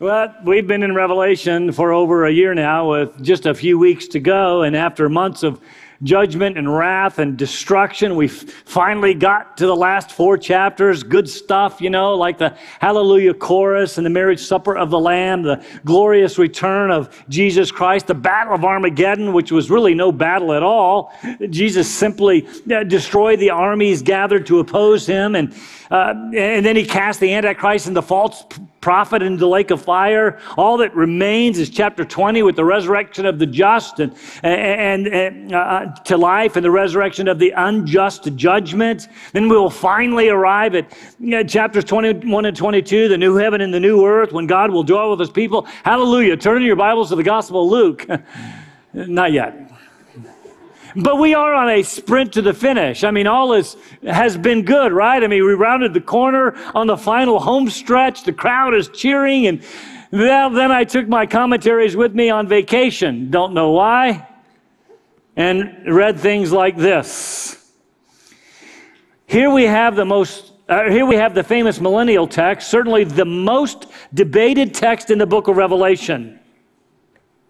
Well, we've been in Revelation for over a year now with just a few weeks to go. And after months of judgment and wrath and destruction. We finally got to the last four chapters. Good stuff, you know, like the Hallelujah chorus and the marriage supper of the Lamb, the glorious return of Jesus Christ, the battle of Armageddon, which was really no battle at all. Jesus simply uh, destroyed the armies gathered to oppose him and uh, and then he cast the Antichrist and the false prophet into the lake of fire. All that remains is chapter 20 with the resurrection of the just and, and, and uh, to life and the resurrection of the unjust judgment. Then we will finally arrive at know, chapters 21 and 22, the new heaven and the new earth, when God will dwell with his people. Hallelujah. Turn in your Bibles to the Gospel of Luke. Not yet. But we are on a sprint to the finish. I mean, all is, has been good, right? I mean, we rounded the corner on the final home stretch. The crowd is cheering. And then I took my commentaries with me on vacation. Don't know why. And read things like this. Here we have the most, uh, here we have the famous millennial text, certainly the most debated text in the book of Revelation.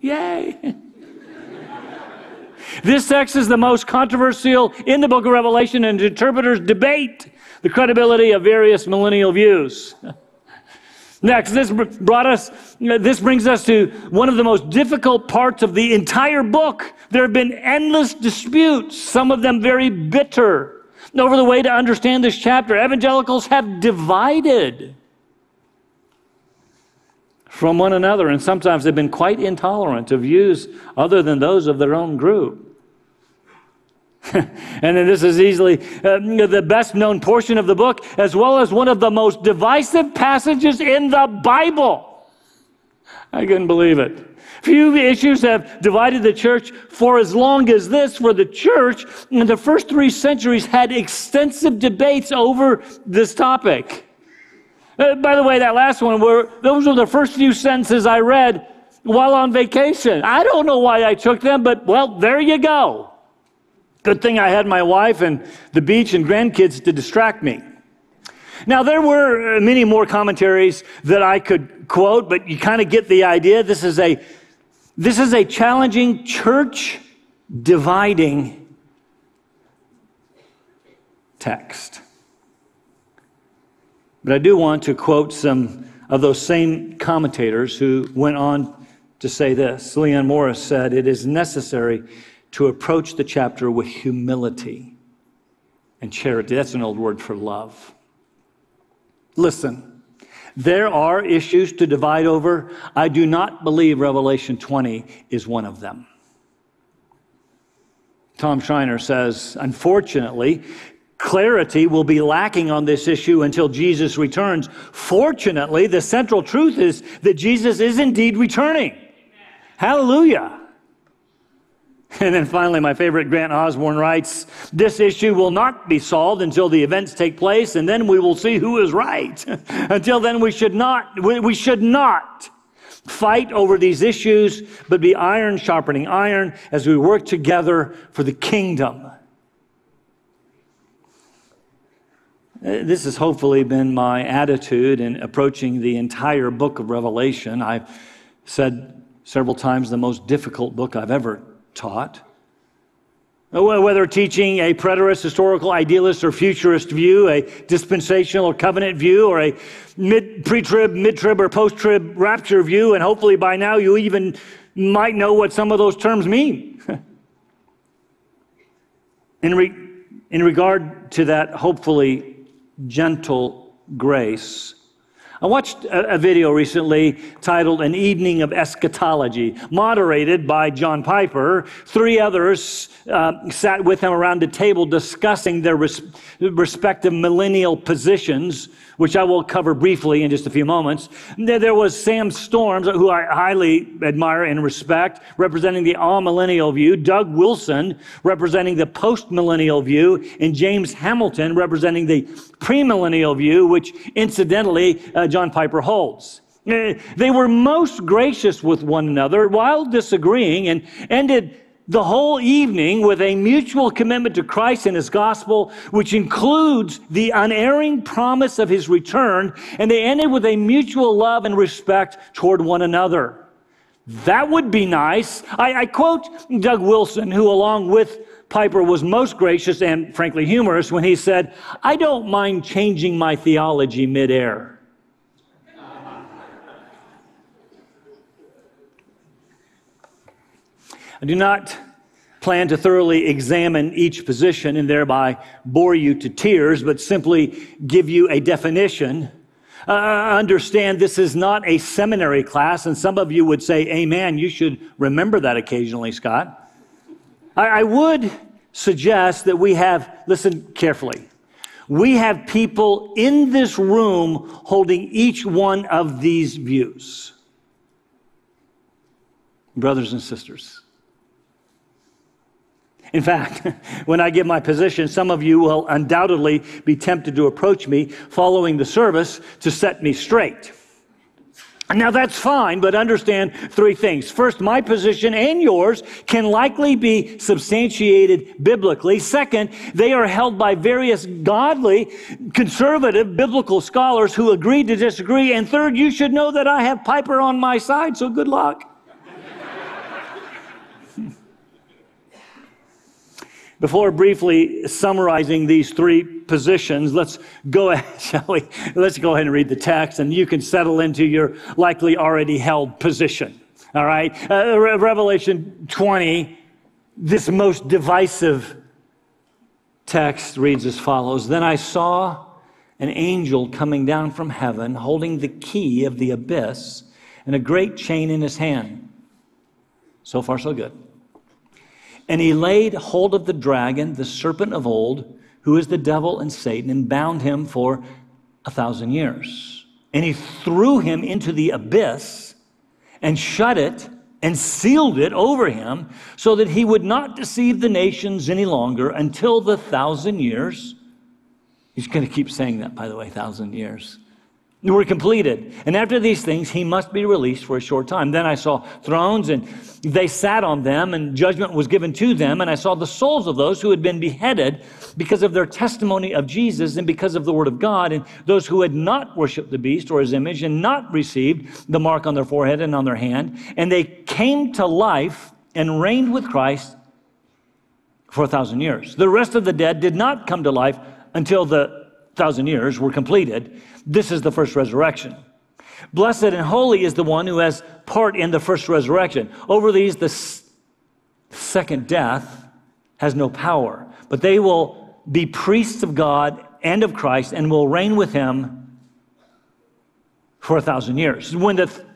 Yay! This text is the most controversial in the book of Revelation, and interpreters debate the credibility of various millennial views. Next, this brought us, uh, this brings us to one of the most difficult parts of the entire book. There have been endless disputes, some of them very bitter, over the way to understand this chapter. Evangelicals have divided from one another, and sometimes they've been quite intolerant of views other than those of their own group. and then this is easily uh, the best known portion of the book, as well as one of the most divisive passages in the Bible. I couldn't believe it. Few issues have divided the church for as long as this, for the church in the first three centuries had extensive debates over this topic. Uh, by the way, that last one, were, those were the first few sentences I read while on vacation. I don't know why I took them, but well, there you go. Good thing I had my wife and the beach and grandkids to distract me. Now, there were uh, many more commentaries that I could quote, but you kind of get the idea. This is a, this is a challenging church dividing text. But I do want to quote some of those same commentators who went on to say this. Leon Morris said, It is necessary to approach the chapter with humility and charity. That's an old word for love. Listen, there are issues to divide over. I do not believe Revelation 20 is one of them. Tom Schreiner says, unfortunately, clarity will be lacking on this issue until Jesus returns. Fortunately, the central truth is that Jesus is indeed returning. Hallelujah. And then finally, my favorite Grant Osborne writes This issue will not be solved until the events take place, and then we will see who is right. until then, we should not, we should not fight over these issues, but be iron sharpening iron as we work together for the kingdom. Uh, Uh, this has hopefully been my attitude in approaching the entire book of Revelation. I've said several times the most difficult book I've ever taught. Uh, whether teaching a preterist, historical, idealist, or futurist view, a dispensational or covenant view, or a mid, pre-trib, mid-trib, or post-trib rapture view, and hopefully by now you even might know what some of those terms mean. in, re, in regard to that hopefully gentle grace, I watched a, video recently titled An Evening of Eschatology, moderated by John Piper. Three others uh, sat with him around the table discussing their res- respective millennial positions which I will cover briefly in just a few moments. There was Sam Storms, who I highly admire and respect, representing the amillennial view, Doug Wilson, representing the post millennial view, and James Hamilton, representing the premillennial view, which incidentally uh, John Piper holds. Uh, they were most gracious with one another while disagreeing and ended the whole evening with a mutual commitment to Christ and his gospel, which includes the unerring promise of his return, and they ended with a mutual love and respect toward one another. That would be nice. I, I quote Doug Wilson, who, along with Piper, was most gracious and frankly humorous when he said, I don't mind changing my theology midair. I do not plan to thoroughly examine each position and thereby bore you to tears, but simply give you a definition. Uh, understand this is not a seminary class, and some of you would say, Amen. You should remember that occasionally, Scott. I, I would suggest that we have, listen carefully, we have people in this room holding each one of these views. Brothers and sisters. In fact, when I give my position, some of you will undoubtedly be tempted to approach me following the service to set me straight. Now that's fine, but understand three things. First, my position and yours can likely be substantiated biblically. Second, they are held by various godly, conservative, biblical scholars who agree to disagree. And third, you should know that I have Piper on my side, so good luck. Before briefly summarizing these three positions, let's go ahead, shall we? Let's go ahead and read the text, and you can settle into your likely already held position. All right? Uh, Revelation 20, this most divisive text reads as follows Then I saw an angel coming down from heaven, holding the key of the abyss and a great chain in his hand. So far, so good. And he laid hold of the dragon, the serpent of old, who is the devil and Satan, and bound him for a thousand years. And he threw him into the abyss and shut it and sealed it over him so that he would not deceive the nations any longer until the thousand years. He's going to keep saying that, by the way, thousand years were completed. And after these things, he must be released for a short time. Then I saw thrones, and they sat on them, and judgment was given to them. And I saw the souls of those who had been beheaded because of their testimony of Jesus and because of the word of God, and those who had not worshiped the beast or his image and not received the mark on their forehead and on their hand. And they came to life and reigned with Christ for a thousand years. The rest of the dead did not come to life until the thousand years were completed. This is the first resurrection. Blessed and holy is the one who has part in the first resurrection. Over these, the second death has no power, but they will be priests of God and of Christ and will reign with him for a thousand years. When the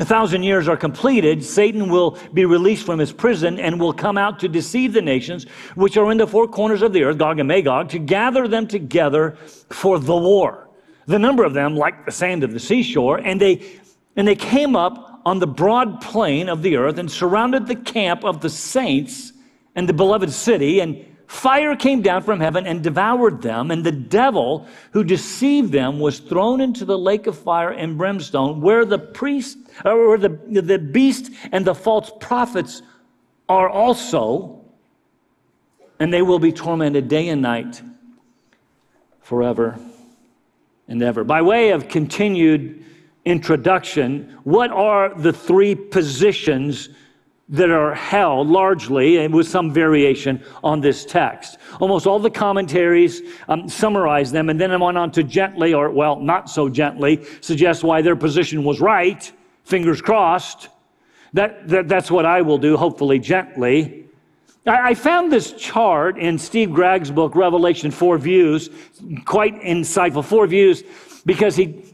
a thousand years are completed, Satan will be released from his prison and will come out to deceive the nations which are in the four corners of the earth, Gog and Magog, to gather them together for the war. The number of them, like the sand of the seashore, and they, and they came up on the broad plain of the earth and surrounded the camp of the saints and the beloved city, and Fire came down from heaven and devoured them, and the devil who deceived them was thrown into the lake of fire and brimstone, where the priest, uh, or the, the beast and the false prophets are also, and they will be tormented day and night forever and ever. By way of continued introduction, what are the three positions that are held largely and with some variation on this text. Almost all the commentaries um, summarize them and then I went on to gently, or well, not so gently, suggest why their position was right. Fingers crossed. That, that that's what I will do, hopefully gently. I, I found this chart in Steve Gregg's book, Revelation Four Views, quite insightful. Four views, because he,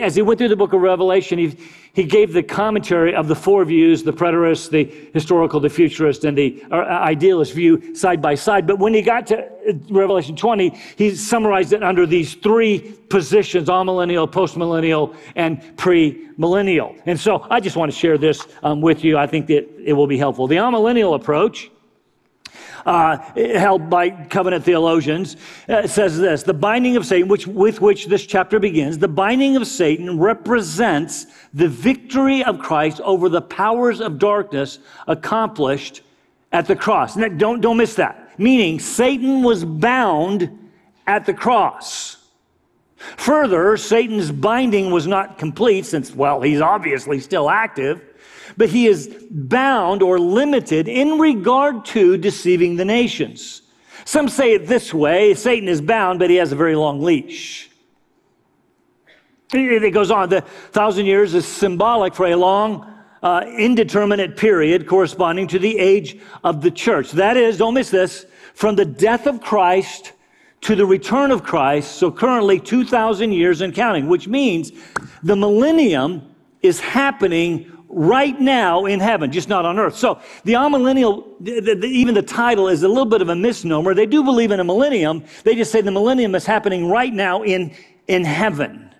as he went through the book of Revelation, he he gave the commentary of the four views the preterist, the historical, the futurist, and the uh, idealist view side by side. But when he got to uh, Revelation 20, he summarized it under these three positions amillennial, postmillennial, and premillennial. And so I just want to share this um, with you. I think that it will be helpful. The amillennial approach uh, held by covenant theologians, uh, says this The binding of Satan, which, with which this chapter begins, the binding of Satan represents the victory of Christ over the powers of darkness accomplished at the cross. Don't, don't miss that. Meaning, Satan was bound at the cross. Further, Satan's binding was not complete since, well, he's obviously still active, but he is bound or limited in regard to deceiving the nations. Some say it this way Satan is bound, but he has a very long leash. It goes on. The thousand years is symbolic for a long, uh, indeterminate period corresponding to the age of the church. That is, don't miss this, from the death of Christ to the return of Christ, so currently 2,000 years and counting, which means the millennium is happening right now in heaven, just not on earth. So the amillennial, the, the, even the title is a little bit of a misnomer. They do believe in a millennium. They just say the millennium is happening right now in, in heaven.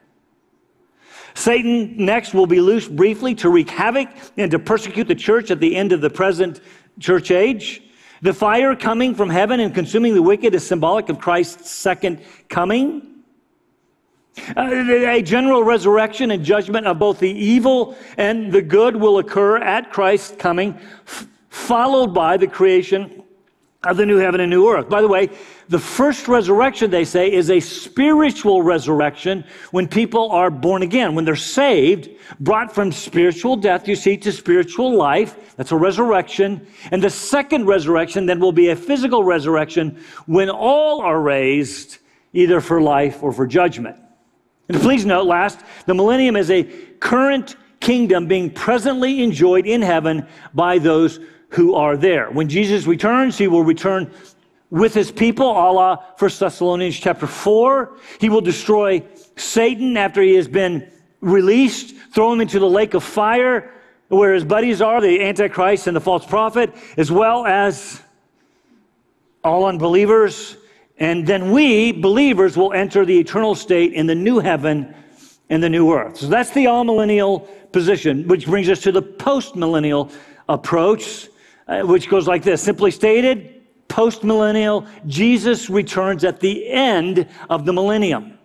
Satan next will be loosed briefly to wreak havoc and to persecute the church at the end of the present church age. The fire coming from heaven and consuming the wicked is symbolic of Christ's second coming. Uh, a general resurrection and judgment of both the evil and the good will occur at Christ's coming, f- followed by the creation of the new heaven and new earth. By the way, the first resurrection, they say, is a spiritual resurrection when people are born again, when they're saved, brought from spiritual death, you see, to spiritual life. That's a resurrection. And the second resurrection then will be a physical resurrection when all are raised either for life or for judgment. And please note, last, the millennium is a current kingdom being presently enjoyed in heaven by those who are there. When Jesus returns, he will return with his people, Allah, la 1 Thessalonians chapter 4. He will destroy Satan after he has been released, throw him into the lake of fire, where his buddies are, the Antichrist and the false prophet, as well as all unbelievers and then we, believers, will enter the eternal state in the new heaven and the new earth. So that's the amillennial position, which brings us to the postmillennial approach, uh, which goes like this simply stated, postmillennial, Jesus returns at the end of the millennium.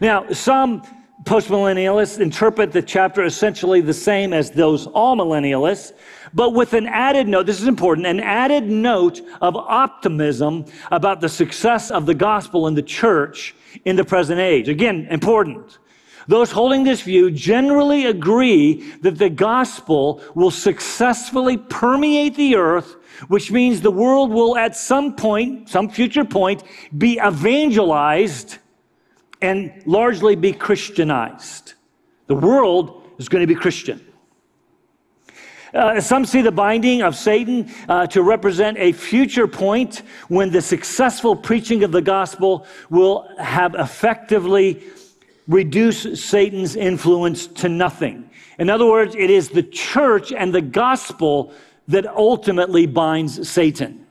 Now, some postmillennialists interpret the chapter essentially the same as those amillennialists, but with an added note, this is important, an added note of optimism about the success of the gospel in the church in the present age. Again, important. Those holding this view generally agree that the gospel will successfully permeate the earth, which means the world will at some point, some future point, be evangelized and largely be Christianized. The world is going to be Christian. Uh, some see the binding of Satan uh, to represent a future point when the successful preaching of the gospel will have effectively reduced Satan's influence to nothing. In other words, it is the church and the gospel that ultimately binds Satan.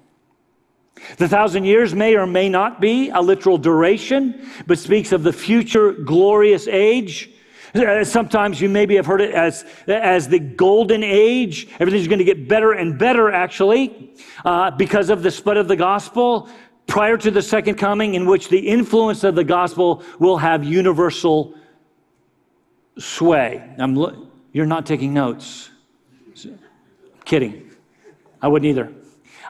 The thousand years may or may not be a literal duration, but speaks of the future glorious age uh, sometimes you maybe have heard it as, as the golden age. Everything's going to get better and better, actually, uh, because of the spread of the gospel prior to the second coming, in which the influence of the gospel will have universal sway. I'm you're not taking notes. Kidding. I wouldn't either.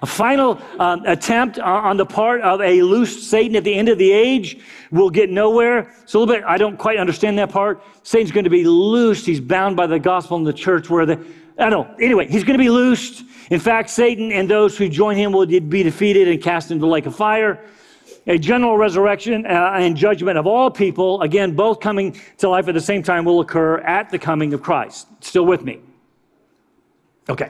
A final um, attempt on the part of a loose Satan at the end of the age will get nowhere. It's a little bit, I don't quite understand that part. Satan's going to be loosed. He's bound by the gospel and the church where the, I don't know. Anyway, he's going to be loosed. In fact, Satan and those who join him will be defeated and cast into the lake of fire. A general resurrection uh, and judgment of all people, again, both coming to life at the same time, will occur at the coming of Christ. Still with me? Okay.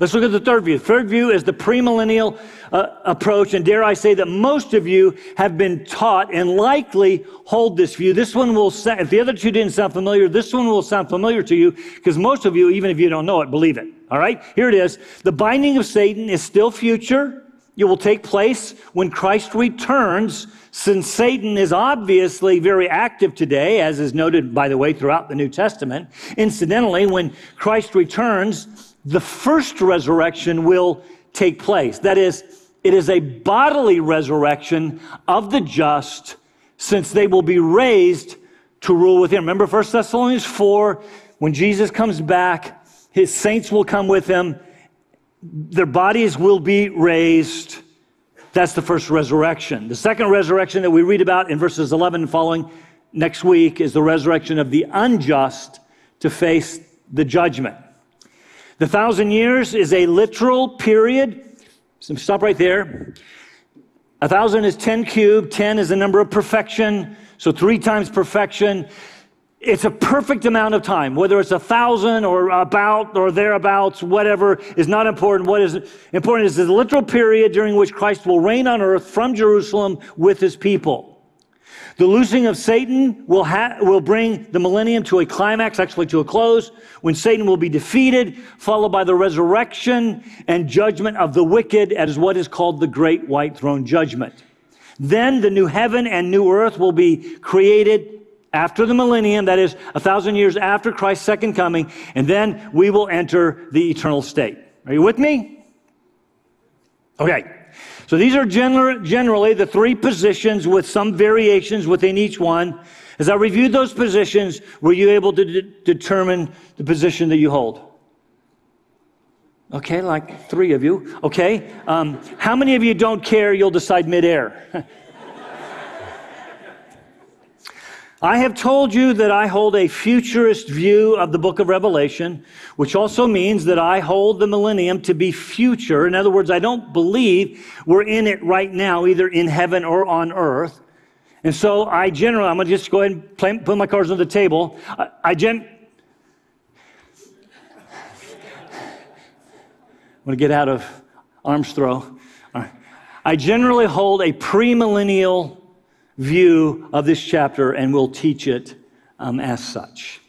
Let's look at the third view. Third view is the premillennial uh, approach, and dare I say that most of you have been taught and likely hold this view. This one will, sound, if the other two didn't sound familiar, this one will sound familiar to you because most of you, even if you don't know it, believe it. All right? Here it is. The binding of Satan is still future. It will take place when Christ returns, since Satan is obviously very active today, as is noted, by the way, throughout the New Testament. Incidentally, when Christ returns, the first resurrection will take place. That is, it is a bodily resurrection of the just, since they will be raised to rule with him. Remember 1 Thessalonians 4, when Jesus comes back, his saints will come with him, their bodies will be raised. That's the first resurrection. The second resurrection that we read about in verses 11 and following next week is the resurrection of the unjust to face the judgment. The thousand years is a literal period. So stop right there. A thousand is 10 cubed. 10 is the number of perfection. So three times perfection. It's a perfect amount of time. Whether it's a thousand or about or thereabouts, whatever is not important. What is important is the literal period during which Christ will reign on earth from Jerusalem with his people. The loosing of Satan will, ha- will bring the millennium to a climax, actually to a close, when Satan will be defeated, followed by the resurrection and judgment of the wicked as what is called the Great White Throne Judgment. Then the new heaven and new earth will be created after the millennium, that is, a thousand years after Christ's second coming, and then we will enter the eternal state. Are you with me? Okay. So these are gener- generally the three positions with some variations within each one. As I reviewed those positions, were you able to de- determine the position that you hold? Okay, like three of you. Okay. Um, how many of you don't care? You'll decide midair. I have told you that I hold a futurist view of the book of Revelation, which also means that I hold the millennium to be future. In other words, I don't believe we're in it right now, either in heaven or on earth. And so I generally, I'm going to just go ahead and play, put my cards on the table. I, I gen, I'm going to get out of arm's throw. I generally hold a premillennial view of this chapter and we'll teach it um, as such.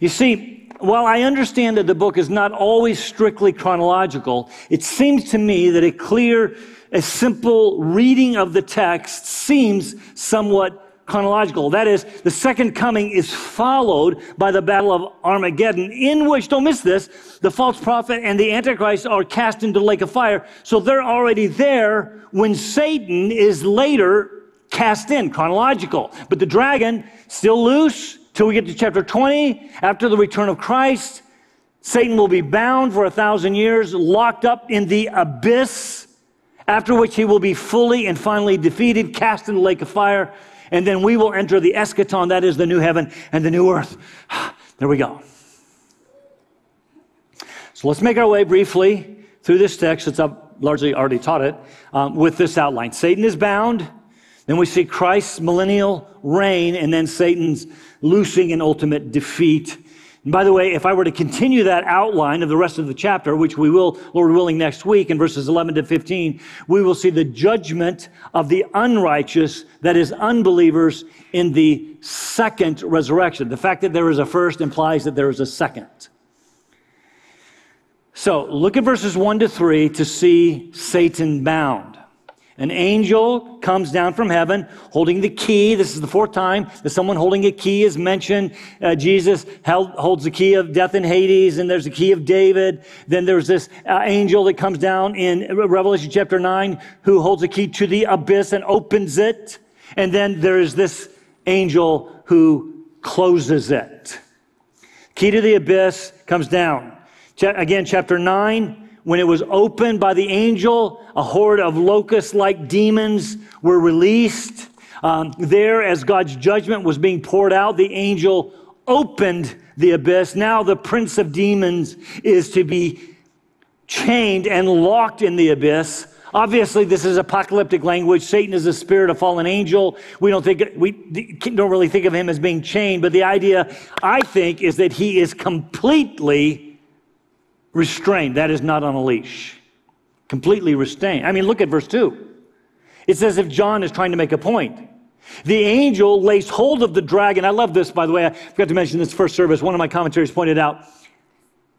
You see, while I understand that the book is not always strictly chronological, it seems to me that a clear, a simple reading of the text seems somewhat chronological. That is, the second coming is followed by the battle of Armageddon, in which, don't miss this, the false prophet and the Antichrist are cast into the lake of fire. So they're already there when Satan is later cast in, chronological. But the dragon, still loose till we get to chapter 20. After the return of Christ, Satan will be bound for a thousand years, locked up in the abyss, after which he will be fully and finally defeated, cast in the lake of fire. And then we will enter the eschaton, that is the new heaven and the new earth. There we go. So let's make our way briefly through this text, since I've largely already taught it, um, with this outline. Satan is bound. Then we see Christ's millennial reign and then Satan's loosing and ultimate defeat. And by the way, if I were to continue that outline of the rest of the chapter, which we will, Lord willing, next week in verses 11 to 15, we will see the judgment of the unrighteous, that is, unbelievers, in the second resurrection. The fact that there is a first implies that there is a second. So look at verses 1 to 3 to see Satan bound. An angel comes down from heaven holding the key. This is the fourth time that someone holding a key is mentioned. Uh, Jesus held, holds the key of death in Hades, and there's the key of David. Then there's this uh, angel that comes down in Revelation chapter 9 who holds the key to the abyss and opens it. And then there's this angel who closes it. Key to the abyss comes down. Ch- again, chapter 9 when it was opened by the angel, a horde of locust like demons were released. Um, there, as God's judgment was being poured out, the angel opened the abyss. Now, the prince of demons is to be chained and locked in the abyss. Obviously, this is apocalyptic language. Satan is a spirit, a fallen angel. We don't think we don't really think of him as being chained, but the idea, I think, is that he is completely restrained. That is not on a leash. Completely restrained. I mean, look at verse 2. It says if John is trying to make a point. The angel lays hold of the dragon. I love this, by the way. I forgot to mention this first service. One of my commentaries pointed out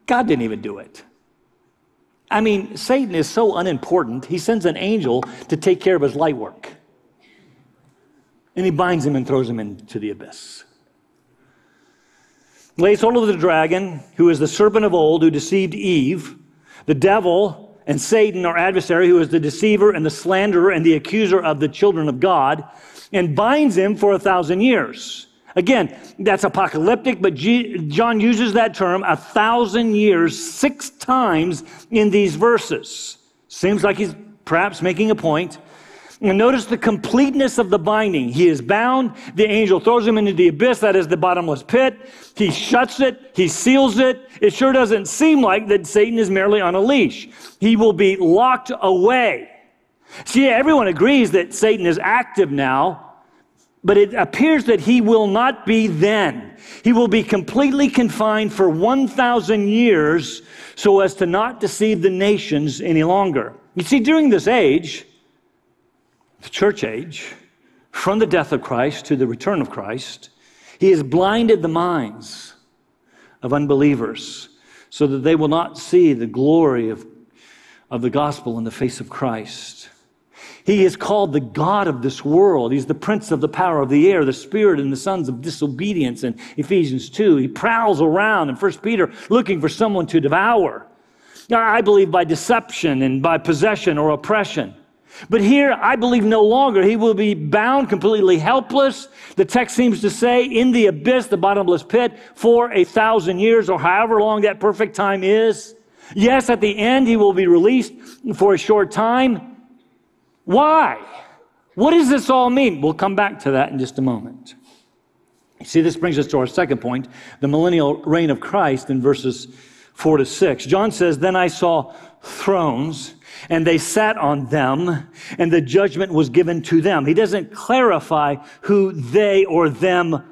God didn't even do it. I mean, Satan is so unimportant, he sends an angel to take care of his light work. And he binds him and throws him into the abyss lays hold of the dragon, who is the serpent of old, who deceived Eve. The devil and Satan, our adversary, who is the deceiver and the slanderer and the accuser of the children of God, and binds him for a thousand years. Again, that's apocalyptic, but G- John uses that term a thousand years six times in these verses. Seems like he's perhaps making a point. And notice the completeness of the binding. He is bound. The angel throws him into the abyss, that is the bottomless pit. He shuts it. He seals it. It sure doesn't seem like that Satan is merely on a leash. He will be locked away. See, everyone agrees that Satan is active now, but it appears that he will not be then. He will be completely confined for 1,000 years so as to not deceive the nations any longer. You see, during this age, the church age, from the death of Christ to the return of Christ, he has blinded the minds of unbelievers so that they will not see the glory of, of the gospel in the face of Christ. He is called the God of this world. He's the prince of the power of the air, the spirit and the sons of disobedience in Ephesians 2. He prowls around in 1 Peter looking for someone to devour. I believe by deception and by possession or oppression. But here, I believe no longer. He will be bound, completely helpless. The text seems to say, in the abyss, the bottomless pit, for a thousand years, or however long that perfect time is. Yes, at the end, he will be released for a short time. Why? What does this all mean? We'll come back to that in just a moment. See, this brings us to our second point the millennial reign of Christ in verses 4 to 6. John says, Then I saw thrones and they sat on them, and the judgment was given to them. He doesn't clarify who they or them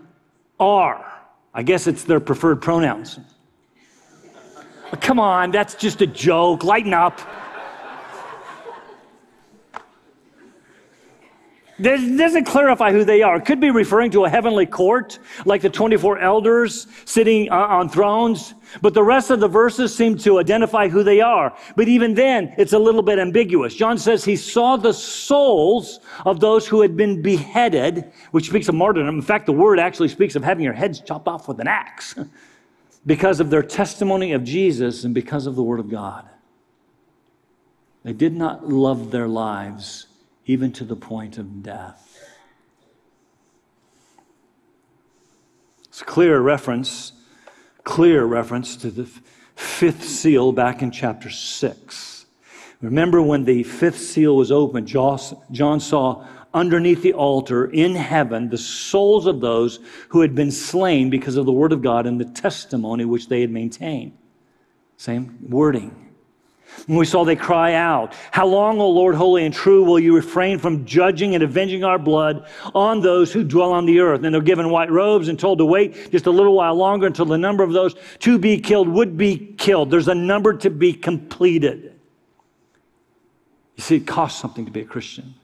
are. I guess it's their preferred pronouns. Come on, that's just a joke. Lighten up. It doesn't clarify who they are. It could be referring to a heavenly court, like the 24 elders sitting uh, on thrones. But the rest of the verses seem to identify who they are. But even then, it's a little bit ambiguous. John says he saw the souls of those who had been beheaded, which speaks of martyrdom. In fact, the word actually speaks of having your heads chopped off with an axe because of their testimony of Jesus and because of the word of God. They did not love their lives even to the point of death. It's a clear reference, clear reference to the fifth seal back in chapter 6. Remember when the fifth seal was opened, John saw underneath the altar in heaven the souls of those who had been slain because of the word of God and the testimony which they had maintained. Same wording. And we saw they cry out, How long, O Lord, holy and true, will you refrain from judging and avenging our blood on those who dwell on the earth? And they're given white robes and told to wait just a little while longer until the number of those to be killed would be killed. There's a number to be completed. You see, it costs something to be a Christian.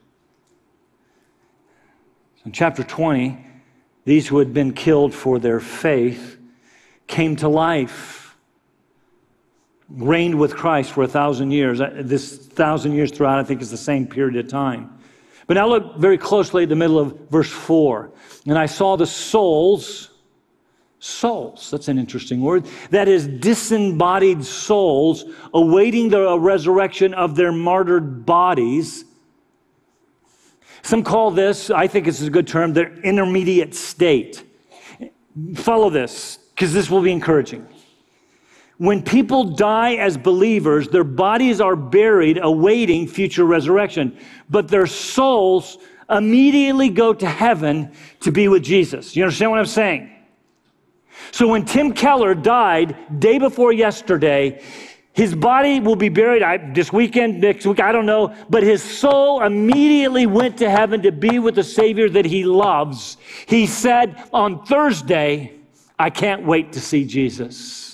In chapter 20, these who had been killed for their faith came to life reigned with Christ for a thousand years. Uh, this thousand years throughout, I think, is the same period of time. But now look very closely at the middle of verse 4. And I saw the souls, souls, that's an interesting word, that is, disembodied souls awaiting the resurrection of their martyred bodies. Some call this, I think it's a good term, their intermediate state. Follow this, because this will be encouraging. When people die as believers, their bodies are buried awaiting future resurrection, but their souls immediately go to heaven to be with Jesus. You understand what I'm saying? So when Tim Keller died day before yesterday, his body will be buried I, this weekend, next week, I don't know, but his soul immediately went to heaven to be with the Savior that he loves. He said on Thursday, I can't wait to see Jesus.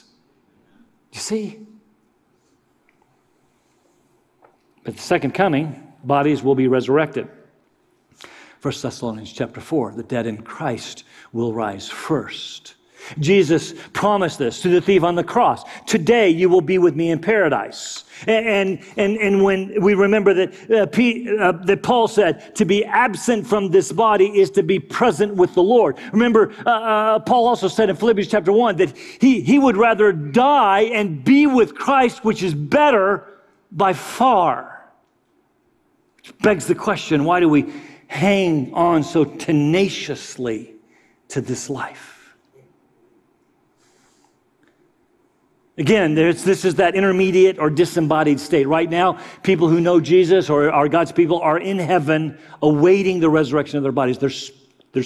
You see? But the second coming, bodies will be resurrected. 1 Thessalonians chapter 4, the dead in Christ will rise first. Jesus promised this to the thief on the cross. Today you will be with me in paradise. And, and, and when we remember that, uh, P, uh, that Paul said to be absent from this body is to be present with the Lord. Remember, uh, uh Paul also said in Philippians chapter 1 that he, he would rather die and be with Christ, which is better by far. Which begs the question why do we hang on so tenaciously to this life. Again, this is that intermediate or disembodied state. Right now, people who know Jesus or are God's people are in heaven awaiting the resurrection of their bodies. Their,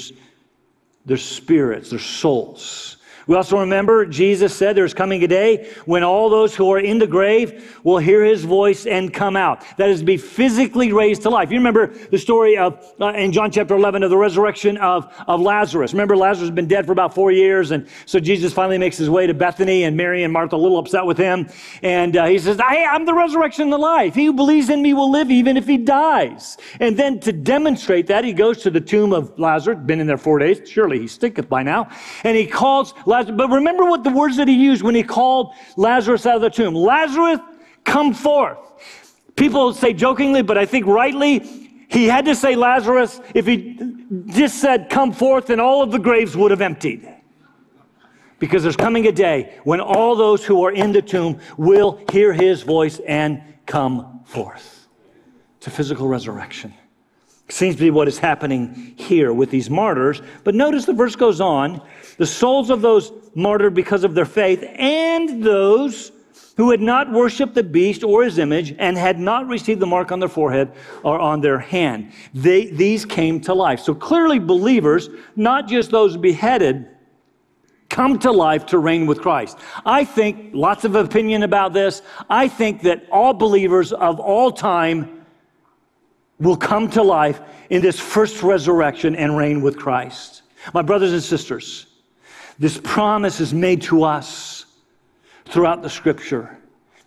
their spirits, their souls. We also remember Jesus said there's coming a day when all those who are in the grave will hear his voice and come out. That is to be physically raised to life. You remember the story of, uh, in John chapter 11 of the resurrection of, of Lazarus. Remember, Lazarus has been dead for about four years. And so Jesus finally makes his way to Bethany and Mary and Martha a little upset with him. And uh, he says, Hey, I'm the resurrection and the life. He who believes in me will live even if he dies. And then to demonstrate that, he goes to the tomb of Lazarus, been in there four days. Surely he stinketh by now. And he calls Lazarus Lazarus. But remember what the words that he used when he called Lazarus out of the tomb Lazarus, come forth. People say jokingly, but I think rightly, he had to say Lazarus. If he just said, come forth, then all of the graves would have emptied. Because there's coming a day when all those who are in the tomb will hear his voice and come forth to physical resurrection. Seems to be what is happening here with these martyrs. But notice the verse goes on the souls of those martyred because of their faith and those who had not worshiped the beast or his image and had not received the mark on their forehead or on their hand. They, these came to life. So clearly, believers, not just those beheaded, come to life to reign with Christ. I think, lots of opinion about this, I think that all believers of all time will come to life in this first resurrection and reign with Christ. My brothers and sisters, this promise is made to us throughout the scripture.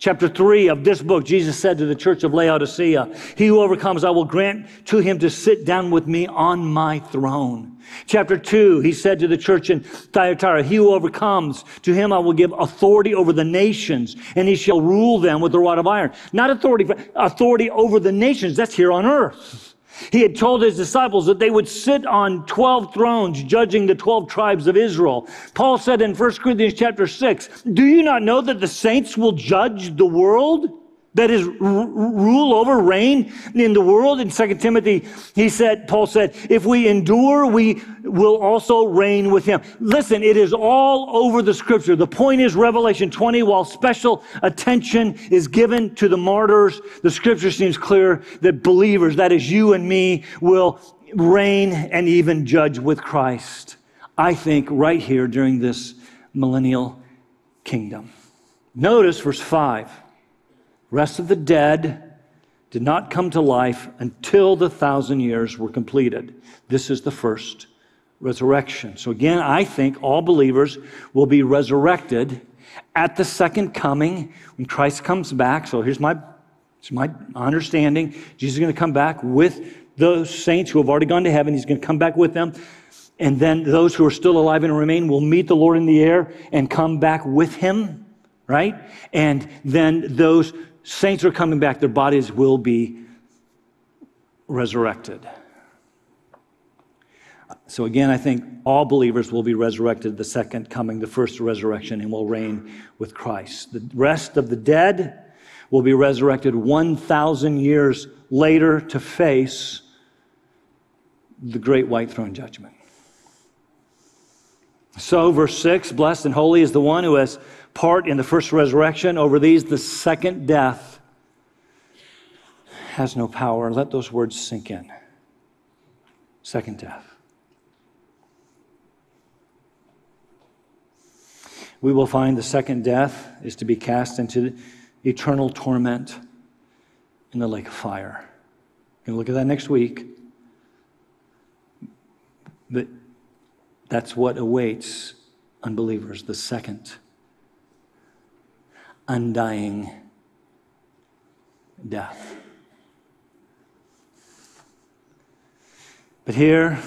Chapter 3 of this book, Jesus said to the church of Laodicea, He who overcomes, I will grant to him to sit down with me on my throne. Chapter 2, he said to the church in Thyatira, He who overcomes, to him I will give authority over the nations, and he shall rule them with the rod of iron. Not authority, but authority over the nations. That's here on earth. He had told his disciples that they would sit on 12 thrones judging the 12 tribes of Israel. Paul said in 1 Corinthians chapter 6, Do you not know that the saints will judge the world? That is rule over reign in the world. In Second timothy he said paul said if we endure we will also reign with him. Listen it is all over the scripture. The point is revelation 20 while special attention is given to the martyrs the scripture seems clear that believers that is you and me will reign and even judge with christ i think right here during this millennial kingdom. Notice verse 5 rest of the dead did not come to life until the thousand years were completed. This is the first resurrection. So, again, I think all believers will be resurrected at the second coming when Christ comes back. So, here's my, here's my understanding Jesus is going to come back with those saints who have already gone to heaven, He's going to come back with them. And then those who are still alive and remain will meet the Lord in the air and come back with Him, right? And then those saints are coming back, their bodies will be resurrected. So, again, I think all believers will be resurrected the second coming, the first resurrection, and will reign with Christ. The rest of the dead will be resurrected 1,000 years later to face the great white throne judgment. So, verse 6 Blessed and holy is the one who has part in the first resurrection. Over these, the second death has no power. Let those words sink in. Second death. We will find the second death is to be cast into eternal torment in the lake of fire. We're going to look at that next week. But that's what awaits unbelievers, the second undying death. But here,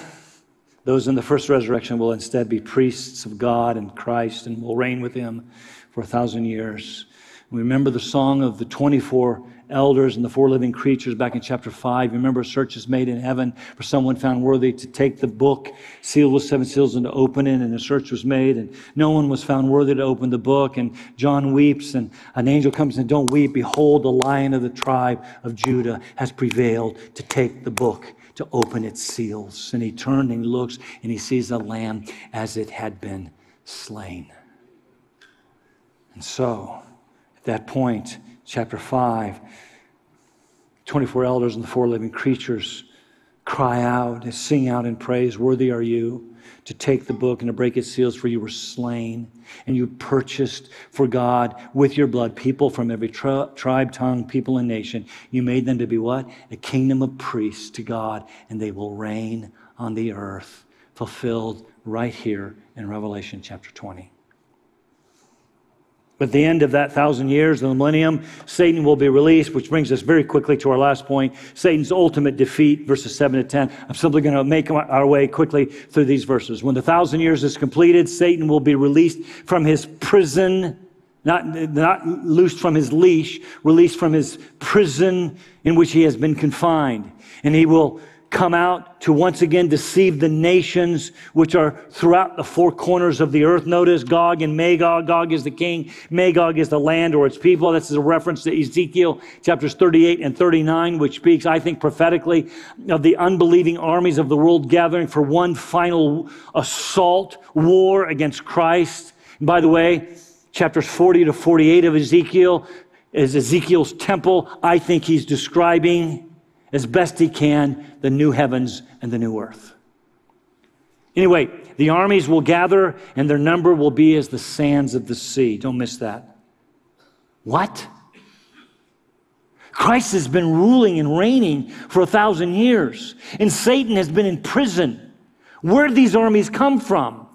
those in the first resurrection will instead be priests of God and Christ and will reign with him for a thousand years. We remember the song of the 24 elders and the four living creatures back in chapter 5. You remember a search is made in heaven for someone found worthy to take the book sealed with seven seals and to open it, and a search was made, and no one was found worthy to open the book. And John weeps, and an angel comes and Don't weep. Behold, the lion of the tribe of Judah has prevailed to take the book to open its seals. And he turned and he looks and he sees the lamb as it had been slain. And so, at that point, chapter 5, 24 elders and the four living creatures cry out and sing out in praise Worthy are you to take the book and to break its seals, for you were slain and you purchased for God with your blood people from every tri- tribe, tongue, people, and nation. You made them to be what? A kingdom of priests to God, and they will reign on the earth, fulfilled right here in Revelation chapter 20. At the end of that thousand years, the millennium, Satan will be released, which brings us very quickly to our last point Satan's ultimate defeat, verses 7 to 10. I'm simply going to make our way quickly through these verses. When the thousand years is completed, Satan will be released from his prison, not, not loosed from his leash, released from his prison in which he has been confined. And he will come out to once again deceive the nations which are throughout the four corners of the earth. Notice Gog and Magog. Gog is the king, Magog is the land or its people. This is a reference to Ezekiel chapters 38 and 39, which speaks, I think, prophetically of the unbelieving armies of the world gathering for one final assault, war against Christ. And by the way, chapters 40 to 48 of Ezekiel is Ezekiel's temple. I think he's describing as best he can the new heavens and the new earth. Anyway, the armies will gather and their number will be as the sands of the sea. Don't miss that. What? Christ has been ruling and reigning for a thousand years, and Satan has been in prison. Where did these armies come from?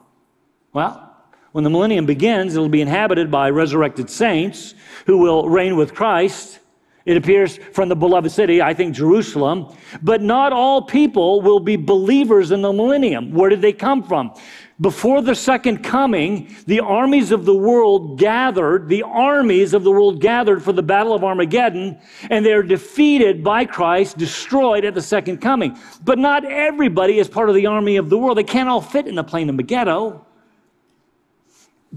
Well, when the millennium begins, it'll be inhabited by resurrected saints who will reign with Christ. It appears from the beloved city, I think Jerusalem. But not all people will be believers in the millennium. Where did they come from? Before the second coming, the armies of the world gathered, the armies of the world gathered for the battle of Armageddon, and they're defeated by Christ, destroyed at the second coming. But not everybody is part of the army of the world. They can't all fit in the plain of Megiddo.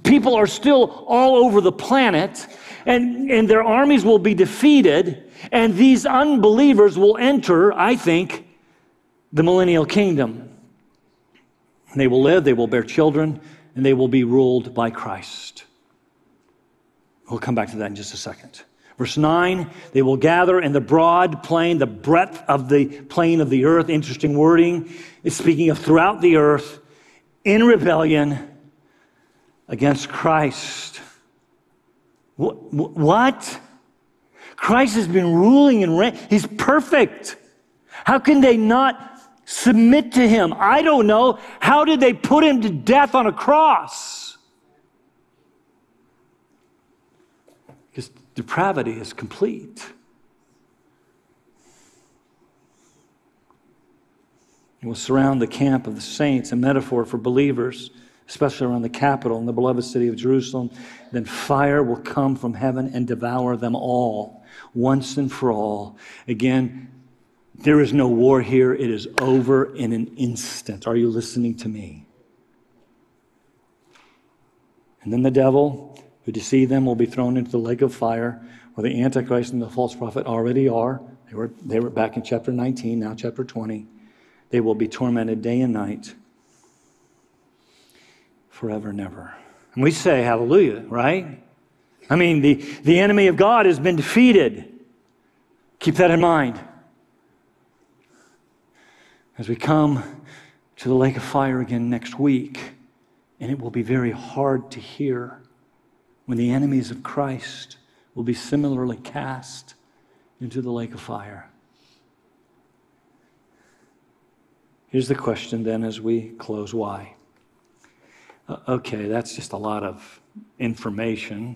People are still all over the planet, and, and their armies will be defeated, and these unbelievers will enter, I think, the millennial kingdom. They will live, they will bear children, and they will be ruled by Christ. We'll come back to that in just a second. Verse 9, they will gather in the broad plain, the breadth of the plain of the earth. Interesting wording. It's speaking of throughout the earth in rebellion against Christ. What? Christ has been ruling and reigning. He's perfect. How can they not submit to him? I don't know. How did they put him to death on a cross? Because depravity is complete. It will surround the camp of the saints, a metaphor for believers especially around the capital and the beloved city of Jerusalem, then fire will come from heaven and devour them all, once and for all. Again, there is no war here. It is over in an instant. Are you listening to me? And then the devil who deceived them will be thrown into the lake of fire, where the Antichrist and the false prophet already are. They were, they were back in chapter 19, now chapter 20. They will be tormented day and night forever and ever. And we say hallelujah, right? I mean, the, the enemy of God has been defeated. Keep that in mind. As we come to the lake of fire again next week, and it will be very hard to hear when the enemies of Christ will be similarly cast into the lake of fire. Here's the question then as we close why? Uh, okay, that's just a lot of information.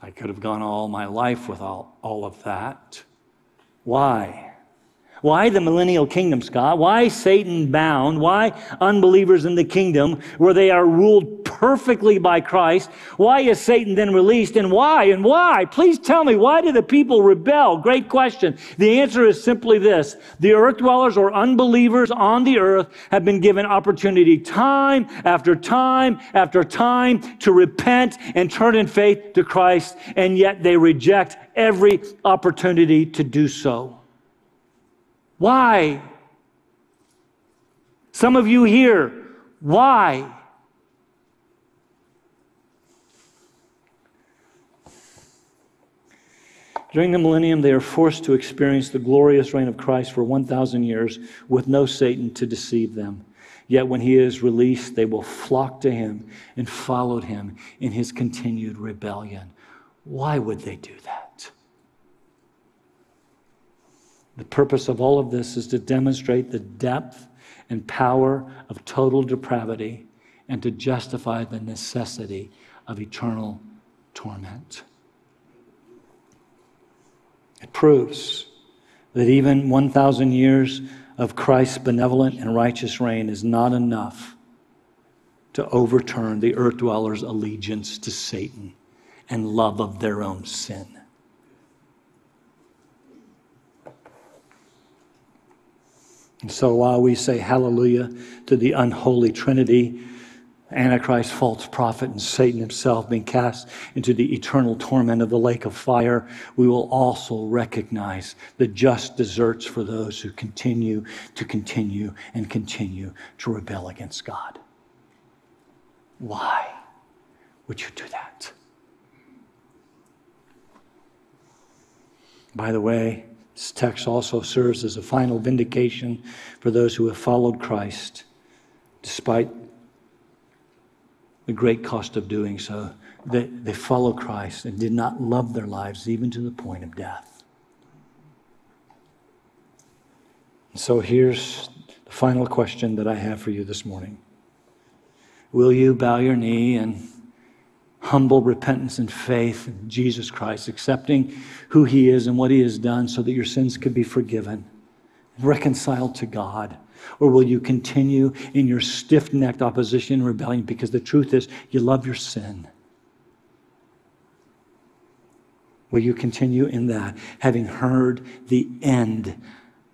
I could have gone all my life with all, all of that. Why? Why the millennial kingdom, Scott? Why Satan bound? Why unbelievers in the kingdom where they are ruled perfectly by Christ? Why is Satan then released? And why? And why? Please tell me, why did the people rebel? Great question. The answer is simply this. The earth dwellers or unbelievers on the earth have been given opportunity time after time after time to repent and turn in faith to Christ, and yet they reject every opportunity to do so. Why? Some of you here, why? During the millennium, they are forced to experience the glorious reign of Christ for 1,000 years with no Satan to deceive them. Yet when he is released, they will flock to him and follow him in his continued rebellion. Why would they do that? The purpose of all of this is to demonstrate the depth and power of total depravity and to justify the necessity of eternal torment. It proves that even 1,000 years of Christ's benevolent and righteous reign is not enough to overturn the earth dwellers' allegiance to Satan and love of their own sin. And so while we say hallelujah to the unholy Trinity, Antichrist, false prophet, and Satan himself being cast into the eternal torment of the lake of fire, we will also recognize the just deserts for those who continue to continue and continue to rebel against God. Why would you do that? By the way, this text also serves as a final vindication for those who have followed Christ despite the great cost of doing so. They, they followed Christ and did not love their lives even to the point of death. So here's the final question that I have for you this morning Will you bow your knee and humble repentance and faith in Jesus Christ, accepting who He is and what He has done so that your sins could be forgiven, reconciled to God? Or will you continue in your stiff necked opposition and rebellion because the truth is you love your sin? Will you continue in that, having heard the end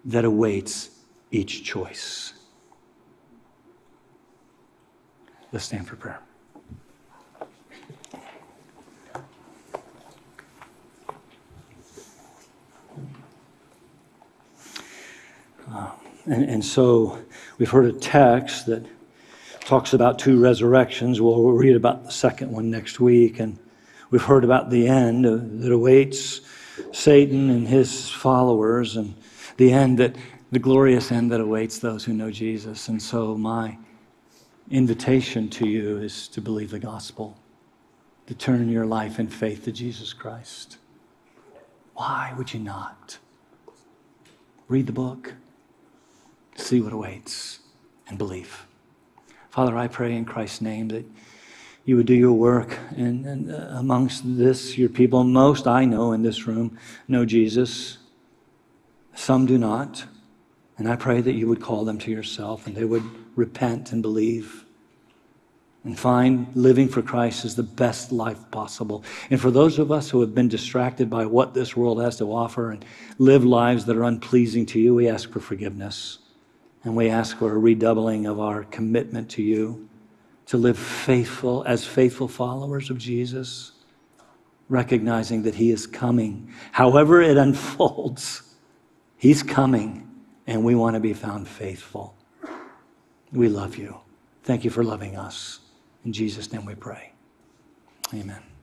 that awaits each choice? Let's stand for prayer. Um, and, and so we've heard a text that talks about two resurrections. Well, read about the second one next week. And we've heard about the end that awaits Satan and his followers, and the end that the glorious end that awaits those who know Jesus. And so my invitation to you is to believe the gospel, to turn your life in faith to Jesus Christ. Why would you not? Read the book see what awaits, and believe. Father, I pray in Christ's name that you would do your work and, and uh, amongst this, your people. Most I know in this room know Jesus. Some do not. And I pray that you would call them to yourself and they would repent and believe and find living for Christ is the best life possible. And for those of us who have been distracted by what this world has to offer and live lives that are unpleasing to you, we ask for forgiveness. And we ask for a redoubling of our commitment to you to live faithful as faithful followers of Jesus, recognizing that He is coming. However, it unfolds, He's coming, and we want to be found faithful. We love you. Thank you for loving us. In Jesus' name we pray. Amen.